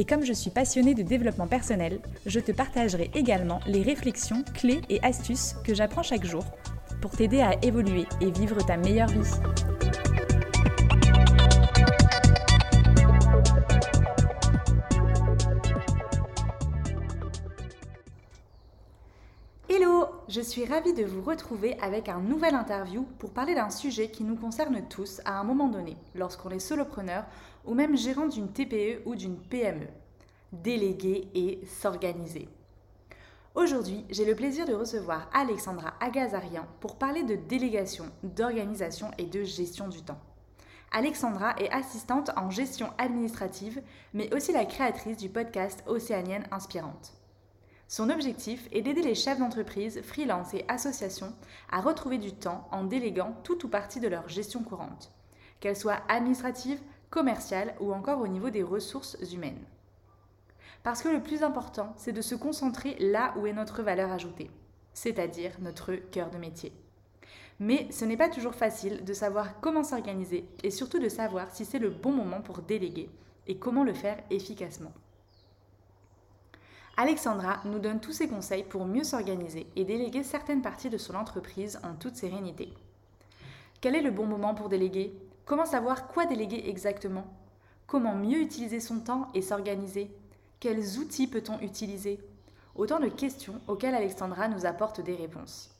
Et comme je suis passionnée de développement personnel, je te partagerai également les réflexions, clés et astuces que j'apprends chaque jour pour t'aider à évoluer et vivre ta meilleure vie. Hello, je suis ravie de vous retrouver avec un nouvel interview pour parler d'un sujet qui nous concerne tous à un moment donné, lorsqu'on est solopreneur ou même gérant d'une TPE ou d'une PME. Déléguer et s'organiser. Aujourd'hui, j'ai le plaisir de recevoir Alexandra Agazarian pour parler de délégation, d'organisation et de gestion du temps. Alexandra est assistante en gestion administrative, mais aussi la créatrice du podcast Océanienne Inspirante. Son objectif est d'aider les chefs d'entreprise, freelance et associations à retrouver du temps en déléguant tout ou partie de leur gestion courante, qu'elle soit administrative, commerciale ou encore au niveau des ressources humaines. Parce que le plus important, c'est de se concentrer là où est notre valeur ajoutée, c'est-à-dire notre cœur de métier. Mais ce n'est pas toujours facile de savoir comment s'organiser et surtout de savoir si c'est le bon moment pour déléguer et comment le faire efficacement. Alexandra nous donne tous ses conseils pour mieux s'organiser et déléguer certaines parties de son entreprise en toute sérénité. Quel est le bon moment pour déléguer? Comment savoir quoi déléguer exactement? Comment mieux utiliser son temps et s'organiser? Quels outils peut-on utiliser? Autant de questions auxquelles Alexandra nous apporte des réponses.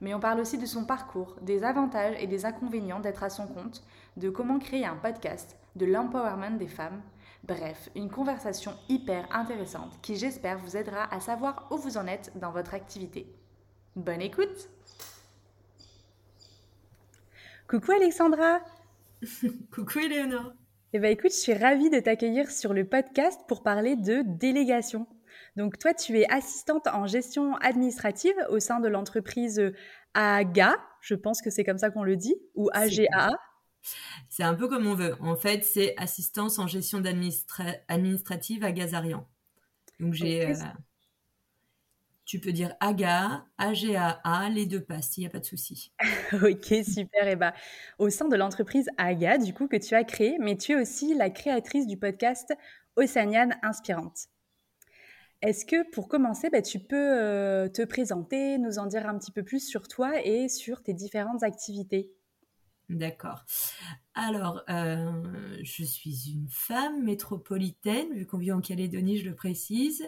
Mais on parle aussi de son parcours, des avantages et des inconvénients d'être à son compte, de comment créer un podcast, de l'empowerment des femmes. Bref, une conversation hyper intéressante qui j'espère vous aidera à savoir où vous en êtes dans votre activité. Bonne écoute Coucou Alexandra Coucou Eleonore. Eh bien écoute, je suis ravie de t'accueillir sur le podcast pour parler de délégation. Donc toi, tu es assistante en gestion administrative au sein de l'entreprise AGA, je pense que c'est comme ça qu'on le dit, ou AGA. C'est un peu comme on veut. En fait, c'est assistance en gestion administrative à Gazarian. Donc j'ai... Euh, tu peux dire AGA, AGAA, les deux passent, il n'y a pas de souci. ok, super. Et bah, au sein de l'entreprise AGA, du coup, que tu as créée, mais tu es aussi la créatrice du podcast Océaniane Inspirante. Est-ce que pour commencer, bah, tu peux euh, te présenter, nous en dire un petit peu plus sur toi et sur tes différentes activités? D'accord. Alors, euh, je suis une femme métropolitaine, vu qu'on vit en Calédonie, je le précise,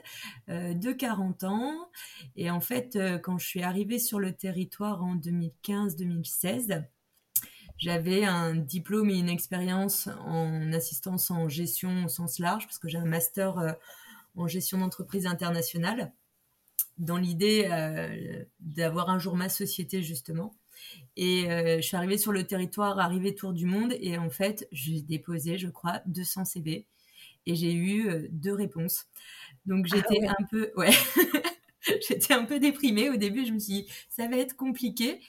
euh, de 40 ans. Et en fait, euh, quand je suis arrivée sur le territoire en 2015-2016, j'avais un diplôme et une expérience en assistance en gestion au sens large, parce que j'ai un master en gestion d'entreprise internationale, dans l'idée d'avoir un jour ma société, justement. Et euh, je suis arrivée sur le territoire, arrivée tour du monde, et en fait, j'ai déposé, je crois, 200 CV, et j'ai eu euh, deux réponses. Donc ah j'étais un peu, ouais, j'étais un peu déprimée au début. Je me suis dit, ça va être compliqué.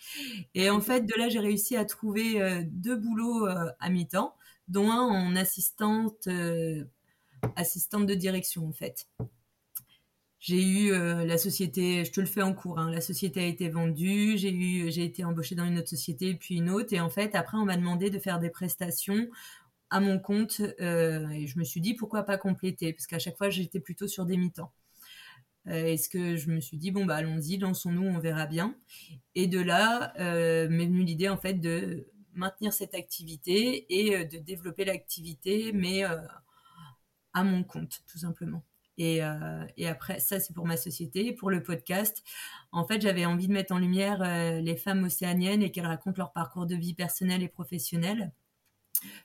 Et en fait, de là, j'ai réussi à trouver euh, deux boulots à mi-temps, dont un en assistante, assistante de direction, en fait. J'ai eu euh, la société, je te le fais en cours, hein, la société a été vendue, j'ai eu, j'ai été embauchée dans une autre société, puis une autre, et en fait après on m'a demandé de faire des prestations à mon compte, euh, et je me suis dit pourquoi pas compléter, parce qu'à chaque fois j'étais plutôt sur des mi-temps. Euh, est-ce que je me suis dit bon bah allons-y, lançons-nous, on verra bien. Et de là m'est venue l'idée en fait de maintenir cette activité et de développer l'activité, mais à mon compte tout simplement. Euh, et, après, ça, c'est pour ma société. Pour le podcast, en fait, j'avais envie de mettre en lumière euh, les femmes océaniennes et qu'elles racontent leur parcours de vie personnel et professionnel.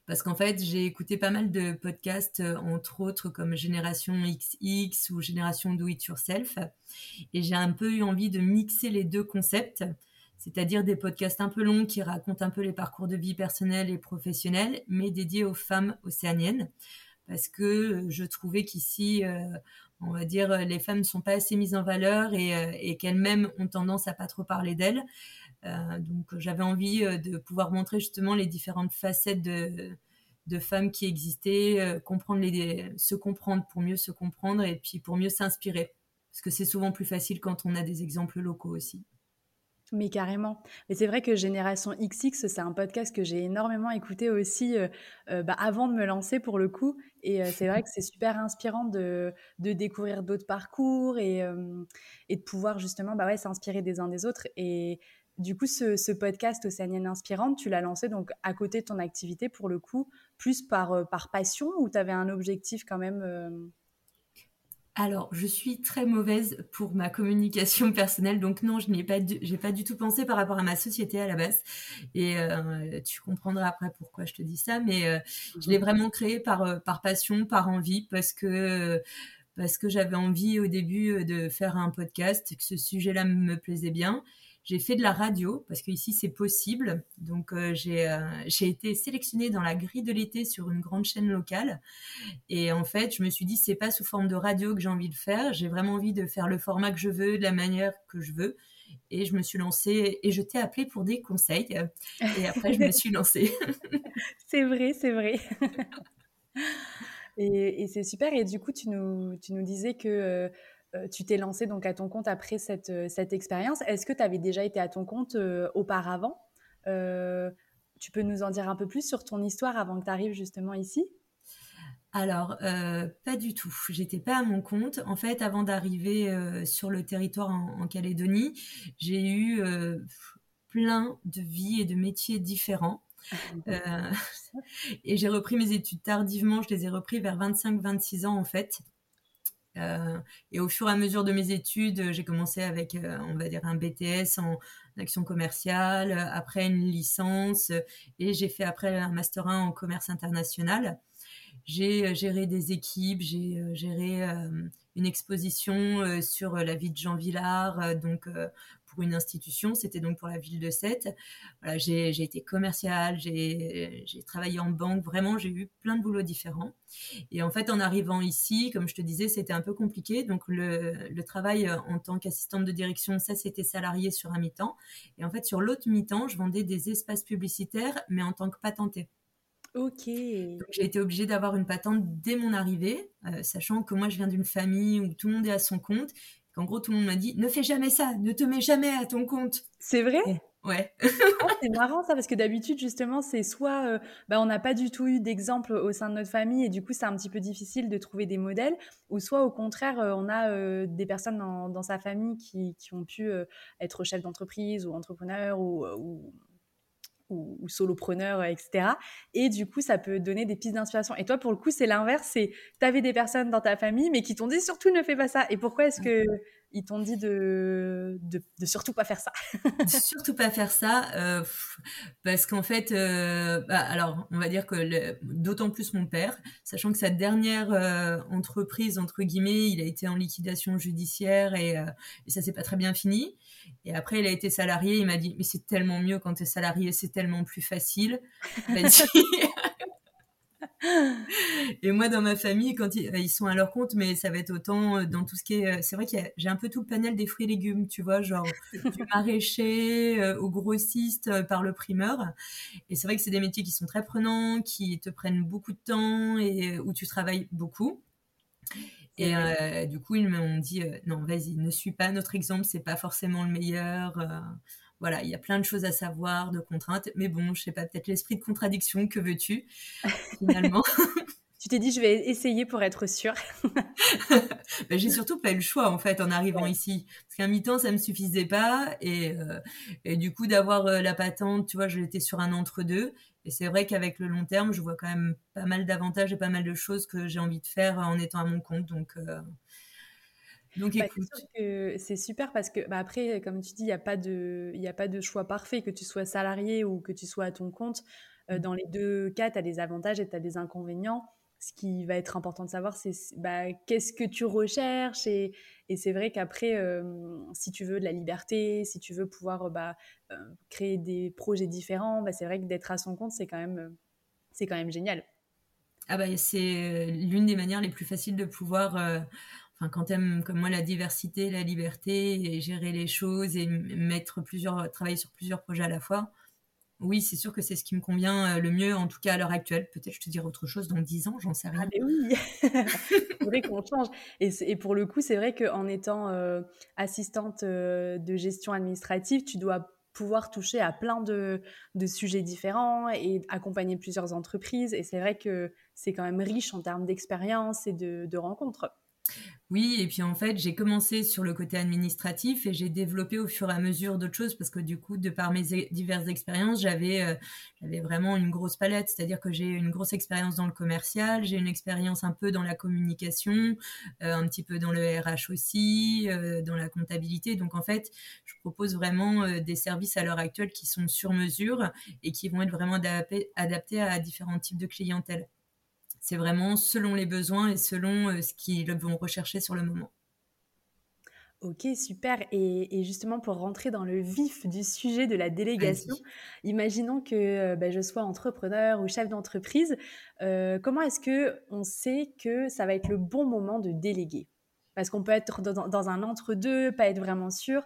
Parce qu'en fait, j'ai écouté pas mal de podcasts, euh, entre autres comme Génération XX ou Génération Do It Yourself. Et j'ai un peu eu envie de mixer les deux concepts, c'est-à-dire des podcasts un peu longs qui racontent un peu les parcours de vie personnels et professionnels, mais dédiés aux femmes océaniennes parce que je trouvais qu'ici, on va dire, les femmes ne sont pas assez mises en valeur et, qu'elles-mêmes ont tendance à pas trop parler d'elles. donc j'avais envie de pouvoir montrer justement les différentes facettes de, de femmes qui existaient, comprendre les, se comprendre pour mieux se comprendre et puis pour mieux s'inspirer. Parce que c'est souvent plus facile quand on a des exemples locaux aussi. Mais carrément. Mais c'est vrai que Génération XX, c'est un podcast que j'ai énormément écouté aussi euh, euh, bah, avant de me lancer pour le coup. Et euh, c'est vrai que c'est super inspirant de, découvrir d'autres parcours et, de pouvoir justement bah s'inspirer des uns des autres. Et du coup, ce, ce podcast Océanienne Inspirante, tu l'as lancé donc à côté de ton activité pour le coup, plus par, par passion ou tu avais un objectif quand même alors, je suis très mauvaise pour ma communication personnelle, donc non, je n'ai pas, j'ai pas du tout pensé par rapport à ma société à la base. Et euh, tu comprendras après pourquoi je te dis ça, mais euh, je l'ai mhm. vraiment créé par euh, par passion, par envie, parce que parce que j'avais envie au début de faire un podcast, que ce sujet-là me plaisait bien j'ai fait de la radio parce qu'ici c'est possible. Donc euh, euh, j'ai été sélectionnée dans la grille de l'été sur une grande chaîne locale. Et en fait, je me suis dit c'est pas sous forme de radio que j'ai envie de faire. J'ai vraiment envie de faire le format que je veux, de la manière que je veux. Et je me suis lancée et je t'ai appelée pour des conseils. Et après, je me suis lancée. c'est vrai, c'est vrai. et, c'est super. Et du coup, tu nous, disais que euh, tu t'es lancé donc à ton compte après cette, euh, cette expérience. Est-ce que tu avais déjà été à ton compte euh, auparavant? Tu peux nous en dire un peu plus sur ton histoire avant que tu arrives justement ici? Alors, pas du tout. J'étais pas à mon compte. En fait, avant d'arriver sur le territoire en, Calédonie, j'ai eu plein de vies et de métiers différents. et j'ai repris mes études tardivement. Je les ai repris vers 25-26 ans en fait. Euh, et au fur et à mesure de mes études, j'ai commencé avec, euh, on va dire, un BTS en action commerciale, après une licence, et j'ai fait après un master 1 en commerce international. J'ai euh, géré des équipes, j'ai géré une exposition sur la vie de Jean Villard, donc pour une institution, c'était donc pour la ville de Sète. Voilà, j'ai été commerciale, j'ai travaillé en banque, vraiment j'ai eu plein de boulots différents. Et en fait, en arrivant ici, comme je te disais, c'était un peu compliqué. Donc le, le travail en tant qu'assistante de direction, ça c'était salarié sur un mi-temps. Et en fait, sur l'autre mi-temps, je vendais des espaces publicitaires, mais en tant que patentée. Ok. Donc j'ai été obligée d'avoir une patente dès mon arrivée, euh, sachant que moi je viens d'une famille où tout le monde est à son compte qu'en gros, tout le monde m'a dit ne fais jamais ça, ne te mets jamais à ton compte. C'est vrai? Ouais. Ah, c'est marrant ça, parce que d'habitude, justement, c'est soit euh, bah, on n'a pas du tout eu d'exemple au sein de notre famille et du coup, c'est un petit peu difficile de trouver des modèles, ou soit au contraire, euh, on a euh, des personnes dans, sa famille qui, ont pu être chef d'entreprise ou entrepreneur ou ou, solopreneur, etc. Et du coup, ça peut donner des pistes d'inspiration. Et toi, pour le coup, c'est l'inverse. C'est tu avais des personnes dans ta famille, mais qui t'ont dit surtout ne fais pas ça. Et pourquoi est-ce que ils t'ont dit de, de, surtout pas faire ça? Surtout pas faire ça, euh, parce qu'en fait, euh, bah, alors on va dire que d'autant plus mon père, sachant que sa dernière euh, entreprise entre guillemets, il a été en liquidation judiciaire et, et ça s'est pas très bien fini. Et après, il a été salarié. Il m'a dit, mais c'est tellement mieux quand tu es salarié, c'est tellement plus facile. et moi, dans ma famille, quand ils, sont à leur compte, mais ça va être autant euh, dans tout ce qui est. Euh, c'est vrai que j'ai un peu tout le panel des fruits et légumes, tu vois, genre du maraîcher euh, au grossiste par le primeur. Et c'est vrai que c'est des métiers qui sont très prenants, qui te prennent beaucoup de temps et où tu travailles beaucoup. Et euh, du coup, ils m'ont dit euh, non, vas-y, ne suis pas notre exemple, c'est pas forcément le meilleur. Euh, voilà, il y a plein de choses à savoir, de contraintes. Mais bon, je sais pas, peut-être l'esprit de contradiction, que veux-tu finalement? Tu t'es dit, je vais essayer pour être sûre. Ben, j'ai surtout pas eu le choix, en fait, en arrivant ici. Parce qu'un mi-temps, ça me suffisait pas. Et, et du coup, d'avoir la patente, tu vois, j'étais sur un entre-deux. Et c'est vrai qu'avec le long terme, je vois quand même pas mal d'avantages et pas mal de choses que j'ai envie de faire en étant à mon compte. Donc, euh, donc bah, écoute. C'est super parce que bah, après, comme tu dis, il n'y a, pas de, a pas de choix parfait, que tu sois salarié ou que tu sois à ton compte. Euh, mmh. dans les deux cas, tu as des avantages et tu as des inconvénients ce qui va être important de savoir, c'est bah, qu'est-ce que tu recherches. Et, et c'est vrai qu'après, euh, si tu veux de la liberté, si tu veux pouvoir bah, euh, créer des projets différents, bah, c'est vrai que d'être à son compte, c'est quand, même, c'est quand même génial. Ah bah c'est l'une des manières les plus faciles de pouvoir Enfin, quand t'aimes comme moi la diversité, la liberté, et gérer les choses et mettre plusieurs, travailler sur plusieurs projets à la fois, oui, c'est sûr que c'est ce qui me convient euh, le mieux, en tout cas à l'heure actuelle. Peut-être je te dirai autre chose dans 10 ans, j'en sais rien. Ah, mais oui C'est vrai qu'on change. Et, pour le coup, c'est vrai qu'en étant euh, assistante euh, de gestion administrative, tu dois pouvoir toucher à plein de, sujets différents et accompagner plusieurs entreprises. Et c'est vrai que c'est quand même riche en termes d'expérience et de rencontres. Oui, et puis en fait, j'ai commencé sur le côté administratif et j'ai développé au fur et à mesure d'autres choses parce que du coup, de par mes diverses expériences, j'avais euh, j'avais vraiment une grosse palette, c'est-à-dire que j'ai une grosse expérience dans le commercial, j'ai une expérience un peu dans la communication, euh, un petit peu dans le RH aussi, euh, dans la comptabilité. Donc en fait, je propose vraiment des services à l'heure actuelle qui sont sur mesure et qui vont être vraiment adaptés à différents types de clientèle. C'est vraiment selon les besoins et selon euh, ce qu'ils vont rechercher sur le moment. Ok, super. Et, justement, pour rentrer dans le vif du sujet de la délégation, imaginons que euh, bah, je sois entrepreneur ou chef d'entreprise. Euh, comment est-ce que on sait que ça va être le bon moment de déléguer? Parce qu'on peut être dans, un entre-deux, pas être vraiment sûr.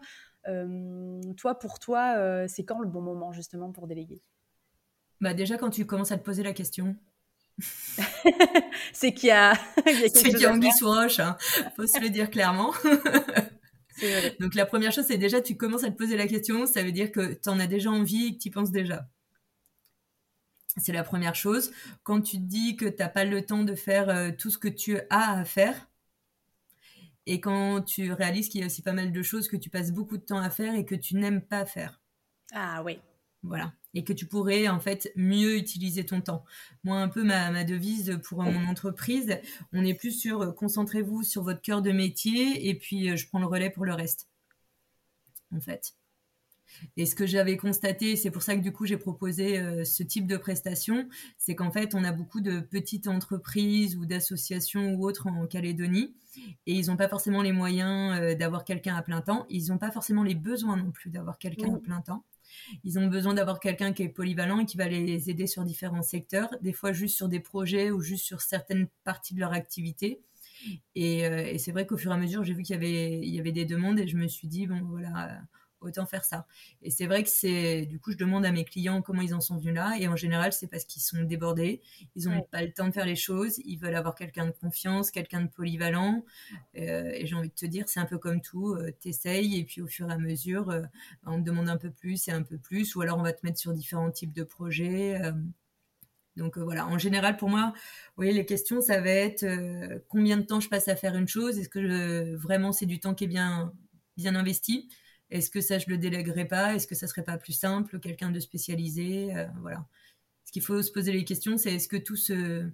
toi, pour toi, c'est quand le bon moment justement pour déléguer? Bah déjà quand tu commences à te poser la question, c'est qu'il y a, c'est qu'il y a anguille sous roche, hein. faut se le dire clairement. Donc la première chose, c'est déjà tu commences à te poser la question, ça veut dire que tu en as déjà envie et que tu y penses déjà. C'est la première chose. Quand tu te dis que tu n'as pas le temps de faire euh, tout ce que tu as à faire, et quand tu réalises qu'il y a aussi pas mal de choses que tu passes beaucoup de temps à faire et que tu n'aimes pas faire. Ah oui. Voilà et que tu pourrais en fait mieux utiliser ton temps. Moi, un peu ma, devise pour mon entreprise, on est plus sur euh, concentrez-vous sur votre cœur de métier et puis euh, je prends le relais pour le reste. En fait. Et ce que j'avais constaté, c'est pour ça que du coup j'ai proposé euh, ce type de prestation, c'est qu'en fait on a beaucoup de petites entreprises ou d'associations ou autres en Calédonie et ils n'ont pas forcément les moyens d'avoir quelqu'un à plein temps, ils n'ont pas forcément les besoins non plus d'avoir quelqu'un à plein temps. Ils ont besoin d'avoir quelqu'un qui est polyvalent et qui va les aider sur différents secteurs, des fois juste sur des projets ou juste sur certaines parties de leur activité. Et, euh, c'est vrai qu'au fur et à mesure, j'ai vu qu'il y avait, il y avait des demandes et je me suis dit, bon, voilà, autant faire ça. Et c'est vrai que c'est, du coup, je demande à mes clients comment ils en sont venus là. Et en général, c'est parce qu'ils sont débordés, ils n'ont pas le temps de faire les choses, ils veulent avoir quelqu'un de confiance, quelqu'un de polyvalent. Euh, et j'ai envie de te dire, c'est un peu comme tout, euh, t'essayes et puis au fur et à mesure, euh, on te demande un peu plus et un peu plus, ou alors on va te mettre sur différents types de projets. Donc voilà, en général, pour moi, vous voyez, les questions, ça va être combien de temps je passe à faire une chose? Est-ce que vraiment c'est du temps qui est bien, bien investi? Est-ce que ça, je le délèguerais pas? Est-ce que ça serait pas plus simple, quelqu'un de spécialisé? Euh, Voilà. Ce qu'il faut se poser les questions, c'est est-ce que tout ce...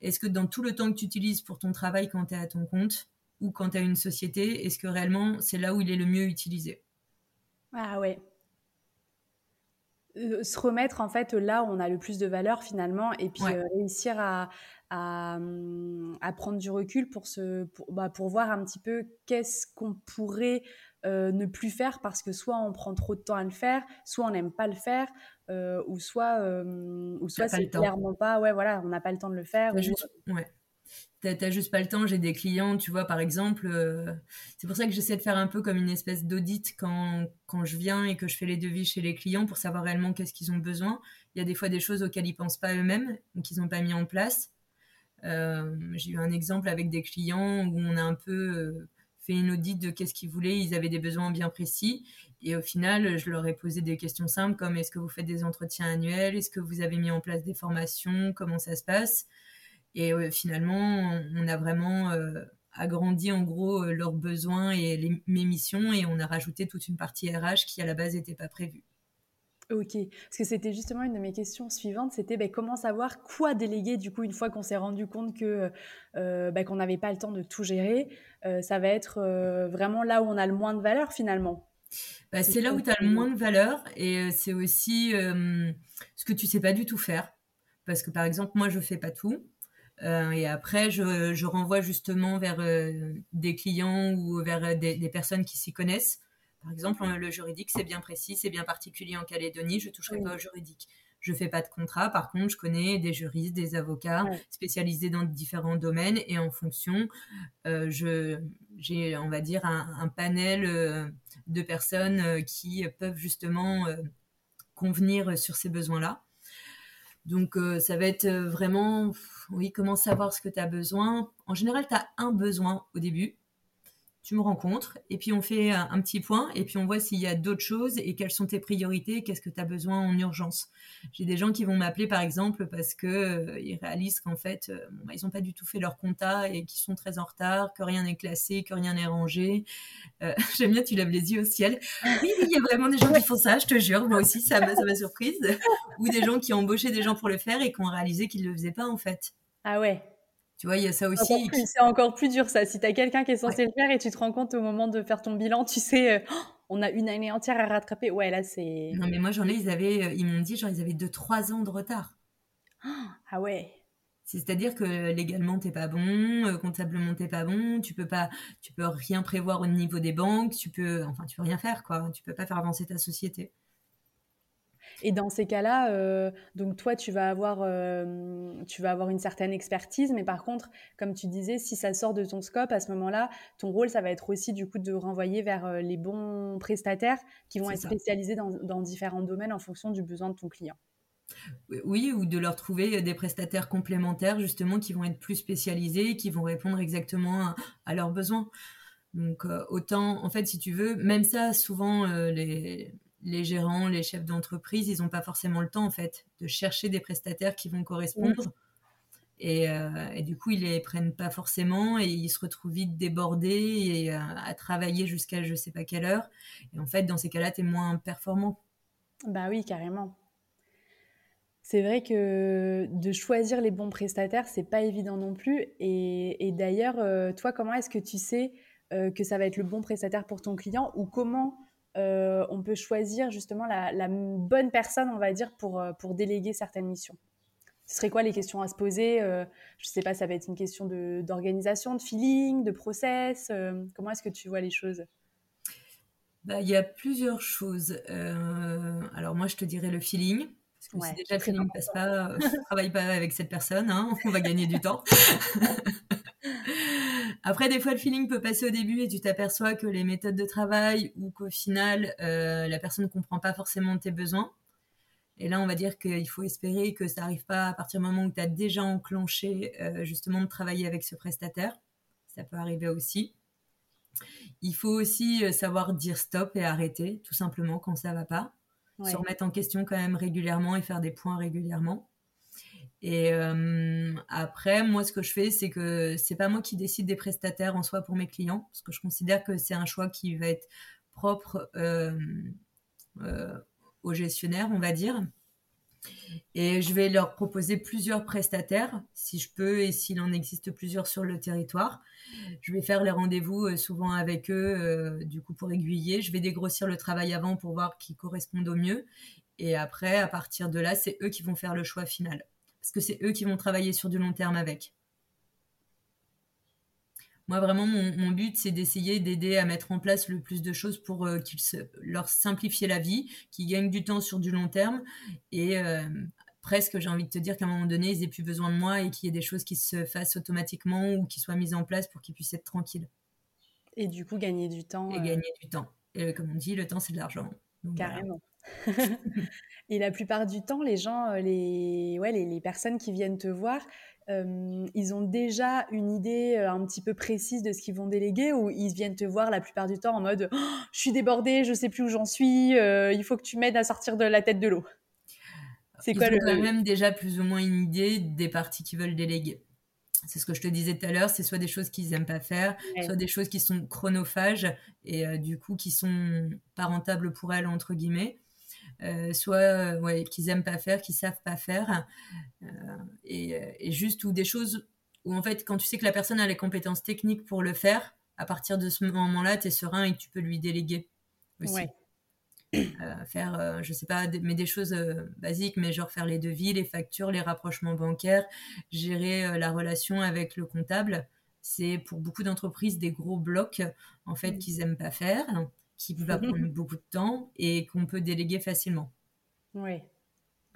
Est-ce que dans tout le temps que tu utilises pour ton travail quand tu es à ton compte ou quand tu as une société, est-ce que réellement c'est là où il est le mieux utilisé? Ah ouais. Euh, se remettre en fait là où on a le plus de valeur finalement et puis euh, réussir à, à, prendre du recul pour, se, pour, bah, pour voir un petit peu qu'est-ce qu'on pourrait euh, ne plus faire parce que soit on prend trop de temps à le faire, soit on n'aime pas le faire, ou soit, ou soit c'est clairement pas, ouais, voilà, on n'a pas le temps de le faire. T'as juste, ouais. T'as juste pas le temps. J'ai des clients, tu vois, par exemple, c'est pour ça que j'essaie de faire un peu comme une espèce d'audit quand, quand je viens et que je fais les devis chez les clients pour savoir réellement qu'est-ce qu'ils ont besoin. Il y a des fois des choses auxquelles ils pensent pas eux-mêmes ou qu'ils n'ont pas mis en place. J'ai eu un exemple avec des clients où on a un peu fait une audit de qu'est-ce qu'ils voulaient, ils avaient des besoins bien précis. Et au final, je leur ai posé des questions simples comme est-ce que vous faites des entretiens annuels, est-ce que vous avez mis en place des formations, comment ça se passe? Et euh, finalement, on a vraiment euh, agrandi en gros euh, leurs besoins et les, mes missions et on a rajouté toute une partie RH qui à la base n'était pas prévue. Ok, parce que c'était justement une de mes questions suivantes, c'était ben, comment savoir quoi déléguer du coup une fois qu'on s'est rendu compte que euh, ben, qu'on n'avait pas le temps de tout gérer. Euh, ça va être euh, vraiment là où on a le moins de valeur finalement? Bah, c'est là où tu as le moins de valeur et c'est aussi ce que tu sais pas du tout faire. Parce que par exemple, moi je fais pas tout. Et après, je, je, renvoie justement vers des clients ou vers des, des personnes qui s'y connaissent par exemple, le juridique, c'est bien précis, c'est bien particulier en Calédonie, je ne toucherai pas au juridique. Je fais pas de contrat. Par contre, je connais des juristes, des avocats spécialisés dans différents domaines et en fonction, je j'ai, on va dire, un, panel de personnes qui peuvent justement convenir sur ces besoins-là. Donc, ça va être vraiment, oui, comment savoir ce que tu as besoin. En général, tu as un besoin au début tu me rencontres et puis on fait un, petit point et puis on voit s'il y a d'autres choses et quelles sont tes priorités, qu'est-ce que tu as besoin en urgence. J'ai des gens qui vont m'appeler par exemple parce que euh, ils réalisent qu'en fait euh, bah, ils n'ont pas du tout fait leur compta et qu'ils sont très en retard, que rien n'est classé, que rien n'est rangé. Euh, j'aime bien tu lèves les yeux au ciel. Oui, il y a vraiment des gens qui font ça, je te jure, moi aussi ça m'a surprise. Ou des gens qui ont embauché des gens pour le faire et qui ont réalisé qu'ils ne le faisaient pas en fait. Ah ouais. Tu vois, il y a ça aussi. C'est encore plus dur ça. Si tu as quelqu'un qui est censé le faire et tu te rends compte au moment de faire ton bilan, tu sais, euh, on a une année entière à rattraper. Ouais, là c'est. Non, mais moi j'en ai, ils avaient, euh, ils m'ont dit genre ils avaient 2-3 ans de retard. Ah ouais. C'est-à-dire que légalement t'es pas bon, euh, comptablement t'es pas bon, tu peux pas, tu peux rien prévoir au niveau des banques, tu peux, enfin tu peux rien faire quoi, tu peux pas faire avancer ta société. Et dans ces cas-là, euh, donc toi, tu vas, avoir, euh, tu vas avoir une certaine expertise, mais par contre, comme tu disais, si ça sort de ton scope, à ce moment-là, ton rôle, ça va être aussi du coup de renvoyer vers euh, les bons prestataires qui vont être spécialisés dans, dans, différents domaines en fonction du besoin de ton client. Oui, ou de leur trouver des prestataires complémentaires justement qui vont être plus spécialisés, qui vont répondre exactement à, leurs besoins. Donc autant, en fait, si tu veux, même ça, souvent les, les gérants, les chefs d'entreprise, ils n'ont pas forcément le temps en fait de chercher des prestataires qui vont correspondre. Euh, et, du coup, ils les prennent pas forcément et ils se retrouvent vite débordés et euh, à travailler jusqu'à je sais pas quelle heure. Et en fait, dans ces cas-là, tu es moins performant. Bah oui, carrément. C'est vrai que de choisir les bons prestataires, c'est pas évident non plus. Et, d'ailleurs, euh, toi, comment est-ce que tu sais que ça va être le bon prestataire pour ton client ou comment euh, on peut choisir justement la, bonne personne, on va dire, pour, euh, pour déléguer certaines missions. Ce serait quoi les questions à se poser euh, Je ne sais pas, ça va être une question d'organisation, de, feeling, de process. comment est-ce que tu vois les choses? Bah, Il y a plusieurs choses. alors moi, je te dirais le feeling. Parce que si déjà le feeling ne passe pas, ne travaille pas avec cette personne, hein, on va gagner du temps. Après, des fois, le feeling peut passer au début et tu t'aperçois que les méthodes de travail ou qu'au final, euh, la personne ne comprend pas forcément tes besoins. Et là, on va dire qu'il faut espérer que ça n'arrive pas à partir du moment où tu as déjà enclenché euh, justement de travailler avec ce prestataire. Ça peut arriver aussi. Il faut aussi euh, savoir dire stop et arrêter, tout simplement, quand ça va pas. Se remettre en question quand même régulièrement et faire des points régulièrement. Et euh, après, moi, ce que je fais, c'est que c'est pas moi qui décide des prestataires en soi pour mes clients, parce que je considère que c'est un choix qui va être propre euh, euh, au gestionnaire, on va dire. Et je vais leur proposer plusieurs prestataires, si je peux, et s'il en existe plusieurs sur le territoire. Je vais faire les rendez-vous souvent avec eux, du coup, pour aiguiller. Je vais dégrossir le travail avant pour voir qui correspond au mieux. Et après, à partir de là, c'est eux qui vont faire le choix final parce que c'est eux qui vont travailler sur du long terme avec. Moi, vraiment, mon, but, c'est d'essayer d'aider à mettre en place le plus de choses pour euh, qu'ils leur simplifier la vie, qu'ils gagnent du temps sur du long terme et euh, presque, j'ai envie de te dire qu'à un moment donné, ils aient plus besoin de moi et qu'il y ait des choses qui se fassent automatiquement ou qui soient mises en place pour qu'ils puissent être tranquilles. Et du coup, gagner du temps. Et euh, gagner du temps. Et comme on dit, le temps, c'est de l'argent. Carrément. et la plupart du temps, les gens, euh, les, ouais, les, personnes qui viennent te voir, euh, ils ont déjà une idée euh, un petit peu précise de ce qu'ils vont déléguer ou ils viennent te voir la plupart du temps en mode «Oh, je suis débordée, je sais plus où j'en suis, il faut que tu m'aides à sortir de la tête de l'eau. C'est quoi ont le quand même déjà plus ou moins une idée des parties qu'ils veulent déléguer. C'est ce que je te disais tout à l'heure, c'est soit des choses qu'ils n'aiment pas faire, soit des choses qui sont chronophages et du coup qui sont pas rentables pour elles entre guillemets. Euh, soit euh, ouais, qu'ils aiment pas faire, qu'ils savent pas faire, euh, et, juste ou des choses où en fait quand tu sais que la personne a les compétences techniques pour le faire, à partir de ce moment-là, tu es serein et tu peux lui déléguer aussi. faire, je sais pas, mais des choses basiques, mais genre faire les devis, les factures, les rapprochements bancaires, gérer la relation avec le comptable. C'est pour beaucoup d'entreprises des gros blocs en fait qu'ils aiment pas faire qui va prendre beaucoup de temps et qu'on peut déléguer facilement. Oui.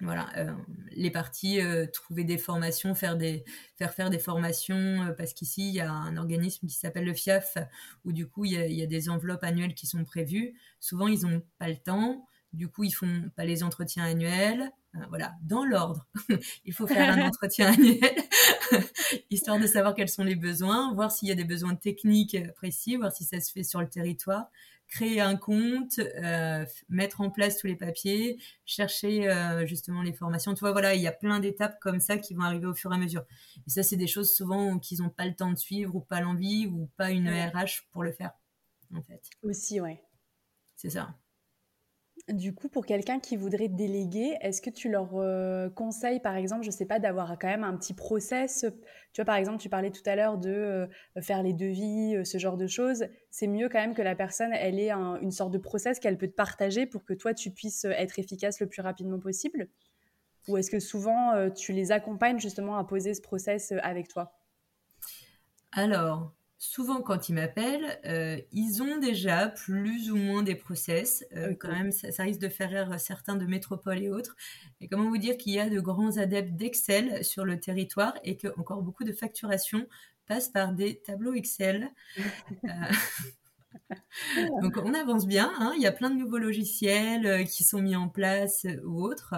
voilà, euh, les parties, euh, trouver des formations, faire, des, faire faire des formations, euh, parce qu'ici, il y a un organisme qui s'appelle le FIAF, où du coup, il y, a, il y, a, des enveloppes annuelles qui sont prévues. Souvent, ils n'ont pas le temps, du coup, ils font pas les entretiens annuels. Voilà, dans l'ordre. il faut faire un entretien annuel, histoire de savoir quels sont les besoins, voir s'il y a des besoins techniques précis, voir si ça se fait sur le territoire, créer un compte, euh, mettre en place tous les papiers, chercher euh, justement les formations. Tu vois, voilà, il y a plein d'étapes comme ça qui vont arriver au fur et à mesure. Et ça, c'est des choses souvent qu'ils n'ont pas le temps de suivre ou pas l'envie ou pas une RH pour le faire, en fait. Aussi, ouais. C'est ça. Du coup, pour quelqu'un qui voudrait déléguer, est-ce que tu leur euh, conseilles, par exemple, je ne sais pas, d'avoir quand même un petit process Tu vois, par exemple, tu parlais tout à l'heure de euh, faire les devis, euh, ce genre de choses. C'est mieux quand même que la personne, elle ait une sorte de process qu'elle peut te partager pour que toi, tu puisses être efficace le plus rapidement possible Ou est-ce que souvent, tu les accompagnes justement à poser ce process avec toi? Alors, souvent quand ils m'appellent, euh, ils ont déjà plus ou moins des process. Euh, quand même, ça, risque de faire rire certains de métropole et autres. Et comment vous dire qu'il y a de grands adeptes d'Excel sur le territoire et que encore beaucoup de facturation passe par des tableaux Excel. Euh, donc on avance bien. Hein. Il y a plein de nouveaux logiciels qui sont mis en place ou autres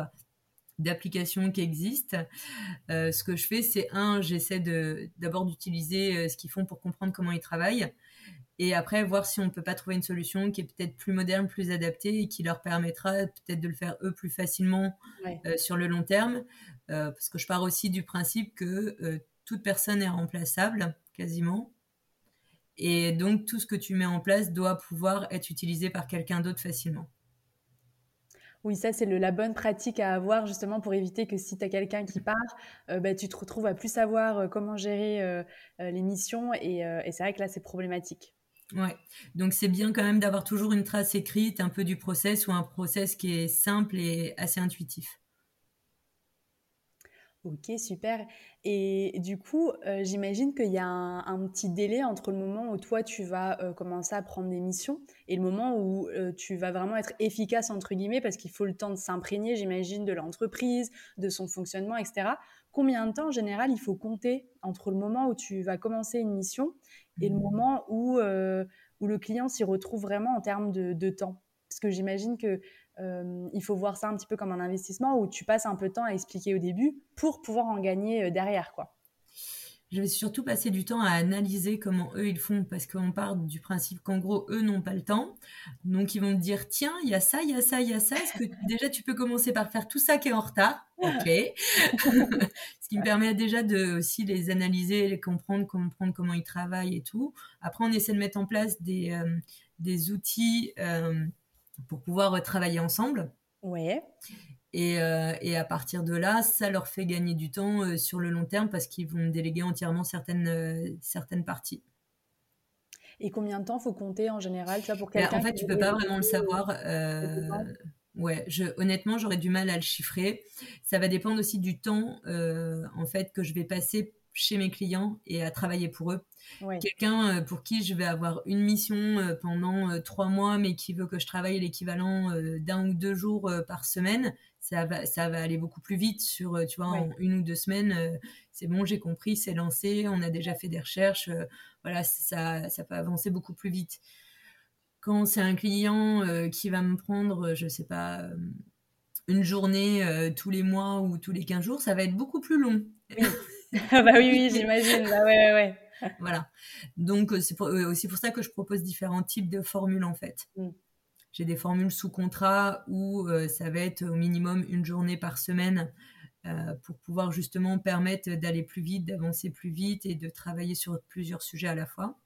d'applications qui existent. Euh, ce que je fais, c'est un, j'essaie de d'abord d'utiliser euh, ce qu'ils font pour comprendre comment ils travaillent, et après voir si on ne peut pas trouver une solution qui est peut-être plus moderne, plus adaptée, et qui leur permettra peut-être de le faire eux plus facilement euh, sur le long terme, parce que je pars aussi du principe que toute personne est remplaçable, quasiment. Et donc tout ce que tu mets en place doit pouvoir être utilisé par quelqu'un d'autre facilement. Oui, ça, c'est la bonne pratique à avoir justement pour éviter que si tu as quelqu'un qui part, euh, bah, tu te retrouves à plus savoir euh, comment gérer euh, les missions. Et, c'est vrai que là, c'est problématique. Ouais, donc c'est bien quand même d'avoir toujours une trace écrite, un peu du process ou un process qui est simple et assez intuitif. Ok, super. Et du coup, euh, j'imagine qu'il y a un, petit délai entre le moment où toi, tu vas euh, commencer à prendre des missions et le moment où euh, tu vas vraiment être efficace, entre guillemets, parce qu'il faut le temps de s'imprégner, j'imagine, de l'entreprise, de son fonctionnement, etc. Combien de temps, en général, il faut compter entre le moment où tu vas commencer une mission et le mmh. moment où, où le client s'y retrouve vraiment en termes de, de temps? Parce que j'imagine que euh, il faut voir ça un petit peu comme un investissement où tu passes un peu de temps à expliquer au début pour pouvoir en gagner derrière, quoi. Je vais surtout passer du temps à analyser comment eux ils font parce qu'on part du principe qu'en gros eux n'ont pas le temps. Donc ils vont me dire tiens, il y a ça, il y a ça, il y a ça. Est-ce que déjà tu peux commencer par faire tout ça qui est en retard? OK. Ce qui me permet déjà de aussi les analyser, les comprendre, comprendre comment ils travaillent et tout. Après on essaie de mettre en place des, euh, des outils pour pouvoir travailler ensemble. Ouais. Et, euh, et, à partir de là, ça leur fait gagner du temps euh, sur le long terme parce qu'ils vont déléguer entièrement certaines, euh, certaines parties. Et combien de temps faut compter en général tu pour quelqu'un En fait, tu peux pas vraiment le savoir. ouais, je, honnêtement, j'aurais du mal à le chiffrer. Ça va dépendre aussi du temps en fait que je vais passer chez mes clients et à travailler pour eux. Quelqu'un euh, pour qui je vais avoir une mission euh, pendant euh, trois mois, mais qui veut que je travaille l'équivalent d'un ou deux jours par semaine, ça va, ça va aller beaucoup plus vite sur, tu vois, en une ou deux semaines. c'est bon, j'ai compris, c'est lancé, on a déjà fait des recherches. voilà, ça, ça peut avancer beaucoup plus vite. Quand c'est un client qui va me prendre, je sais pas, une journée tous les mois ou tous les 15 jours, ça va être beaucoup plus long. bah oui, oui, j'imagine. Bah ouais, ouais. voilà. Donc, euh, c'est euh, aussi pour ça que je propose différents types de formules, en fait. Mm. J'ai des formules sous contrat où euh, ça va être au minimum une journée par semaine pour pouvoir justement permettre d'aller plus vite, d'avancer plus vite et de travailler sur plusieurs sujets à la fois.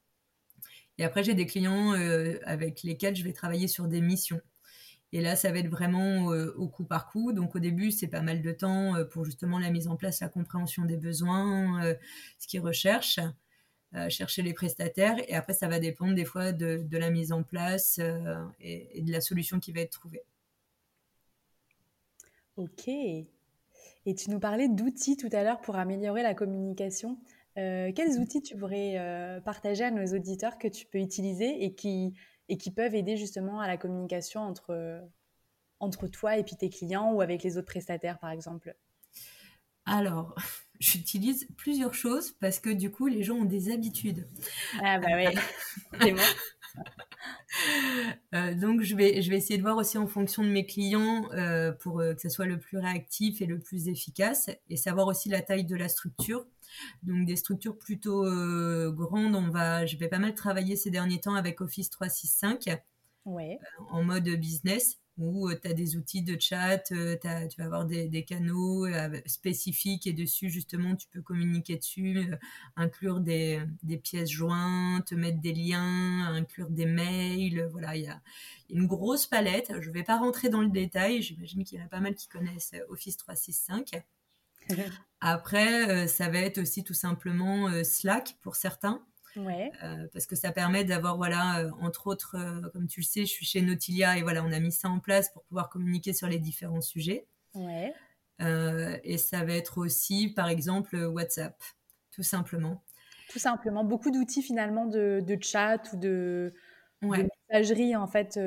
Et après, j'ai des clients avec lesquels je vais travailler sur des missions. Et là, ça va être vraiment au coup par coup. Donc au début, c'est pas mal de temps pour justement la mise en place, la compréhension des besoins, ce qu'ils recherchent. Euh, chercher les prestataires. Et après, ça va dépendre des fois de, la mise en place euh, et, de la solution qui va être trouvée. Ok. Et tu nous parlais d'outils tout à l'heure pour améliorer la communication. Euh, quels outils tu pourrais partager à nos auditeurs que tu peux utiliser et qui, et qui peuvent aider justement à la communication entre, entre toi et puis tes clients ou avec les autres prestataires, par exemple Alors, j'utilise plusieurs choses parce que du coup, les gens ont des habitudes. Ah bah oui, c'est moi. Euh, donc, je vais, je vais essayer de voir aussi en fonction de mes clients euh, pour euh, que ce soit le plus réactif et le plus efficace et savoir aussi la taille de la structure. Donc, des structures plutôt grandes, on va, je vais pas mal travailler ces derniers temps avec Office 365 ouais. en mode business où tu as des outils de chat, tu vas avoir des, canaux spécifiques et dessus, justement, tu peux communiquer dessus, inclure des, pièces jointes, mettre des liens, inclure des mails. Voilà, il y a une grosse palette. Je ne vais pas rentrer dans le détail. J'imagine qu'il y en a pas mal qui connaissent Office 365. Après, ça va être aussi tout simplement Slack pour certains. Ouais. Euh, parce que ça permet d'avoir, voilà, euh, entre autres, euh, comme tu le sais, je suis chez Nautilia et voilà, on a mis ça en place pour pouvoir communiquer sur les différents sujets. Ouais. et ça va être aussi, par exemple, WhatsApp, tout simplement. Tout simplement, beaucoup d'outils finalement de, de, chat ou de, messagerie en fait.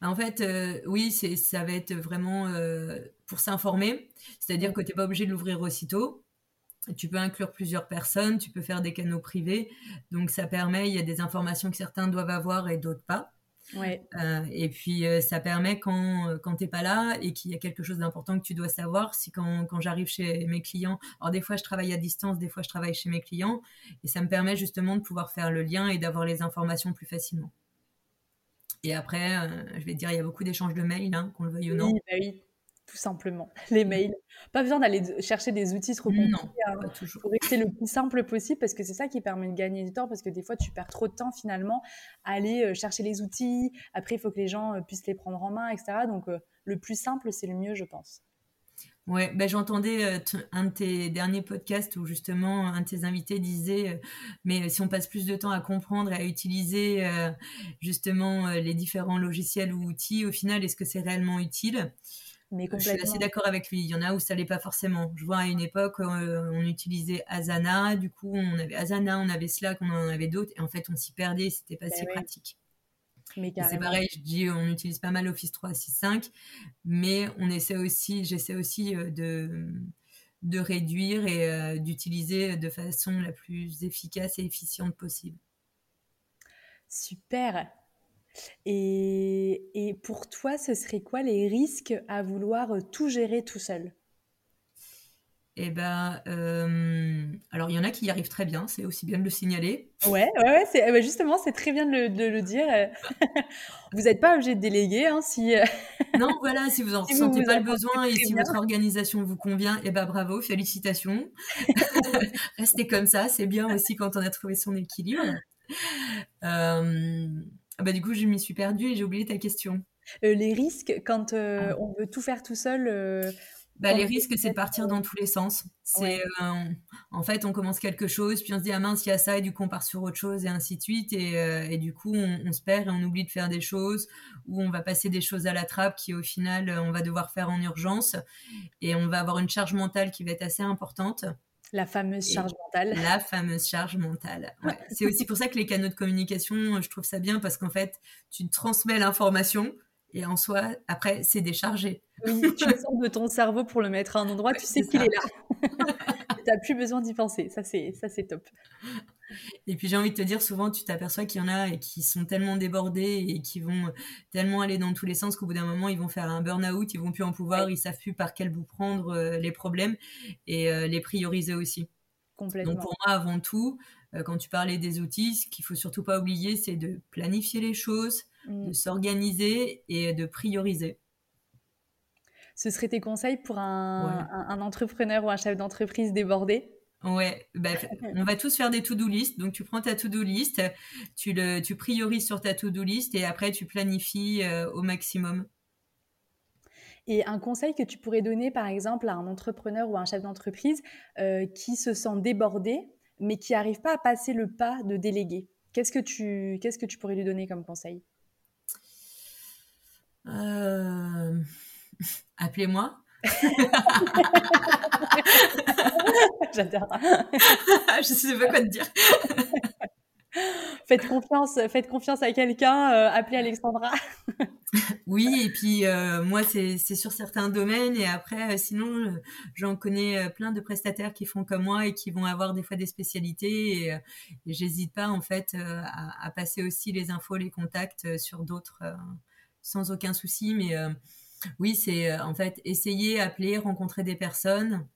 Bah, en fait, oui, c'est, ça va être vraiment pour s'informer, c'est-à-dire que tu n'es pas obligé de l'ouvrir aussitôt tu peux inclure plusieurs personnes, tu peux faire des canaux privés. Donc ça permet, il y a des informations que certains doivent avoir et d'autres pas. Ouais. Euh, et puis euh, ça permet quand, euh, quand tu n'es pas là et qu'il y a quelque chose d'important que tu dois savoir, si quand, quand j'arrive chez mes clients, alors des fois je travaille à distance, des fois je travaille chez mes clients, et ça me permet justement de pouvoir faire le lien et d'avoir les informations plus facilement. Et après, je vais te dire, il y a beaucoup d'échanges de mails, hein, qu'on le veuille ou non. Oui, bah oui tout simplement. Les mails. Pas besoin d'aller chercher des outils trop compliqués. Hein. Il faut rester le plus simple possible parce que c'est ça qui permet de gagner du temps parce que des fois tu perds trop de temps finalement à aller euh, chercher les outils. Après, il faut que les gens euh, puissent les prendre en main, etc. Donc euh, le plus simple, c'est le mieux, je pense. Ouais, ben j'entendais un de tes derniers podcasts où justement un de tes invités disait mais si on passe plus de temps à comprendre et à utiliser justement les différents logiciels ou outils, au final, est-ce que c'est réellement utile? Je suis assez d'accord avec lui. Il y en a où ça l'est pas forcément. Je vois à une époque, euh, on utilisait Asana, du coup, on avait Asana, on avait Slack, on en avait d'autres, et en fait, on s'y perdait, c'était pas ben si pratique. C'est pareil, je dis, on utilise pas mal Office 365, mais on essaie aussi, j'essaie aussi euh, de, de réduire et euh, d'utiliser de façon la plus efficace et efficiente possible. Super. Et, pour toi, ce serait quoi les risques à vouloir euh, tout gérer tout seul? Eh ben, euh, alors il y en a qui y arrivent très bien, c'est aussi bien de le signaler. Ouais, ouais, ouais bah, justement, c'est très bien de le, dire. vous n'êtes pas obligé de déléguer, hein, si. Euh, non, voilà, si vous en ressentez pas le besoin et si votre organisation vous convient, eh ben bravo, félicitations. Restez comme ça, c'est bien aussi quand on a trouvé son équilibre. Euh, ah bah, du coup, je m'y suis perdue et j'ai oublié ta question. Euh, les risques, quand euh, ah. on veut tout faire tout seul euh, bah, les risques, c'est de partir dans tous les sens. C'est en fait, on commence quelque chose, puis on se dit ah mince, il y a ça, et du coup on part sur autre chose, et ainsi de suite, et, et du coup on, se perd et on oublie de faire des choses, ou on va passer des choses à la trappe qui au final on va devoir faire en urgence, et on va avoir une charge mentale qui va être assez importante. La fameuse charge mentale. La fameuse charge mentale. c'est aussi pour ça que les canaux de communication, je trouve ça bien parce qu'en fait, tu transmets l'information et en soi, après, c'est déchargé. Oui, tu sors de ton cerveau pour le mettre à un endroit, tu sais qu'il est là. tu n'as plus besoin d'y penser. Ça, c'est, ça, c'est top. Et puis j'ai envie de te dire, souvent tu t'aperçois qu'il y en a et qui sont tellement débordés et qui vont tellement aller dans tous les sens qu'au bout d'un moment ils vont faire un burn-out, ils vont plus en pouvoir, ils savent plus par quel bout prendre euh, les problèmes et euh, les prioriser aussi. Complètement. Donc pour moi, avant tout, euh, quand tu parlais des outils, ce qu'il faut surtout pas oublier, c'est de planifier les choses, mm. de s'organiser et de prioriser ce seraient tes conseils pour un, entrepreneur ou un chef d'entreprise débordé? Ouais, bah, on va tous faire des to-do list. Donc, tu prends ta to-do list, tu, le, tu priorises sur ta to-do list et après, tu planifies euh, au maximum. Et un conseil que tu pourrais donner, par exemple, à un entrepreneur ou à un chef d'entreprise euh, qui se sent débordé, mais qui n'arrive pas à passer le pas de déléguer? Qu'est-ce que tu, qu'est-ce que tu pourrais lui donner comme conseil? Euh, Appelez-moi. J'adore. je sais pas quoi te dire. faites confiance, faites confiance à quelqu'un, euh, appelez Alexandra. Oui, et puis euh, moi, c'est sur certains domaines. Et après, euh, sinon, j'en connais plein de prestataires qui font comme moi et qui vont avoir des fois des spécialités. Et, j'hésite pas, en fait, à, passer aussi les infos, les contacts sur d'autres sans aucun souci. Mais oui, c'est en fait essayer, appeler, rencontrer des personnes.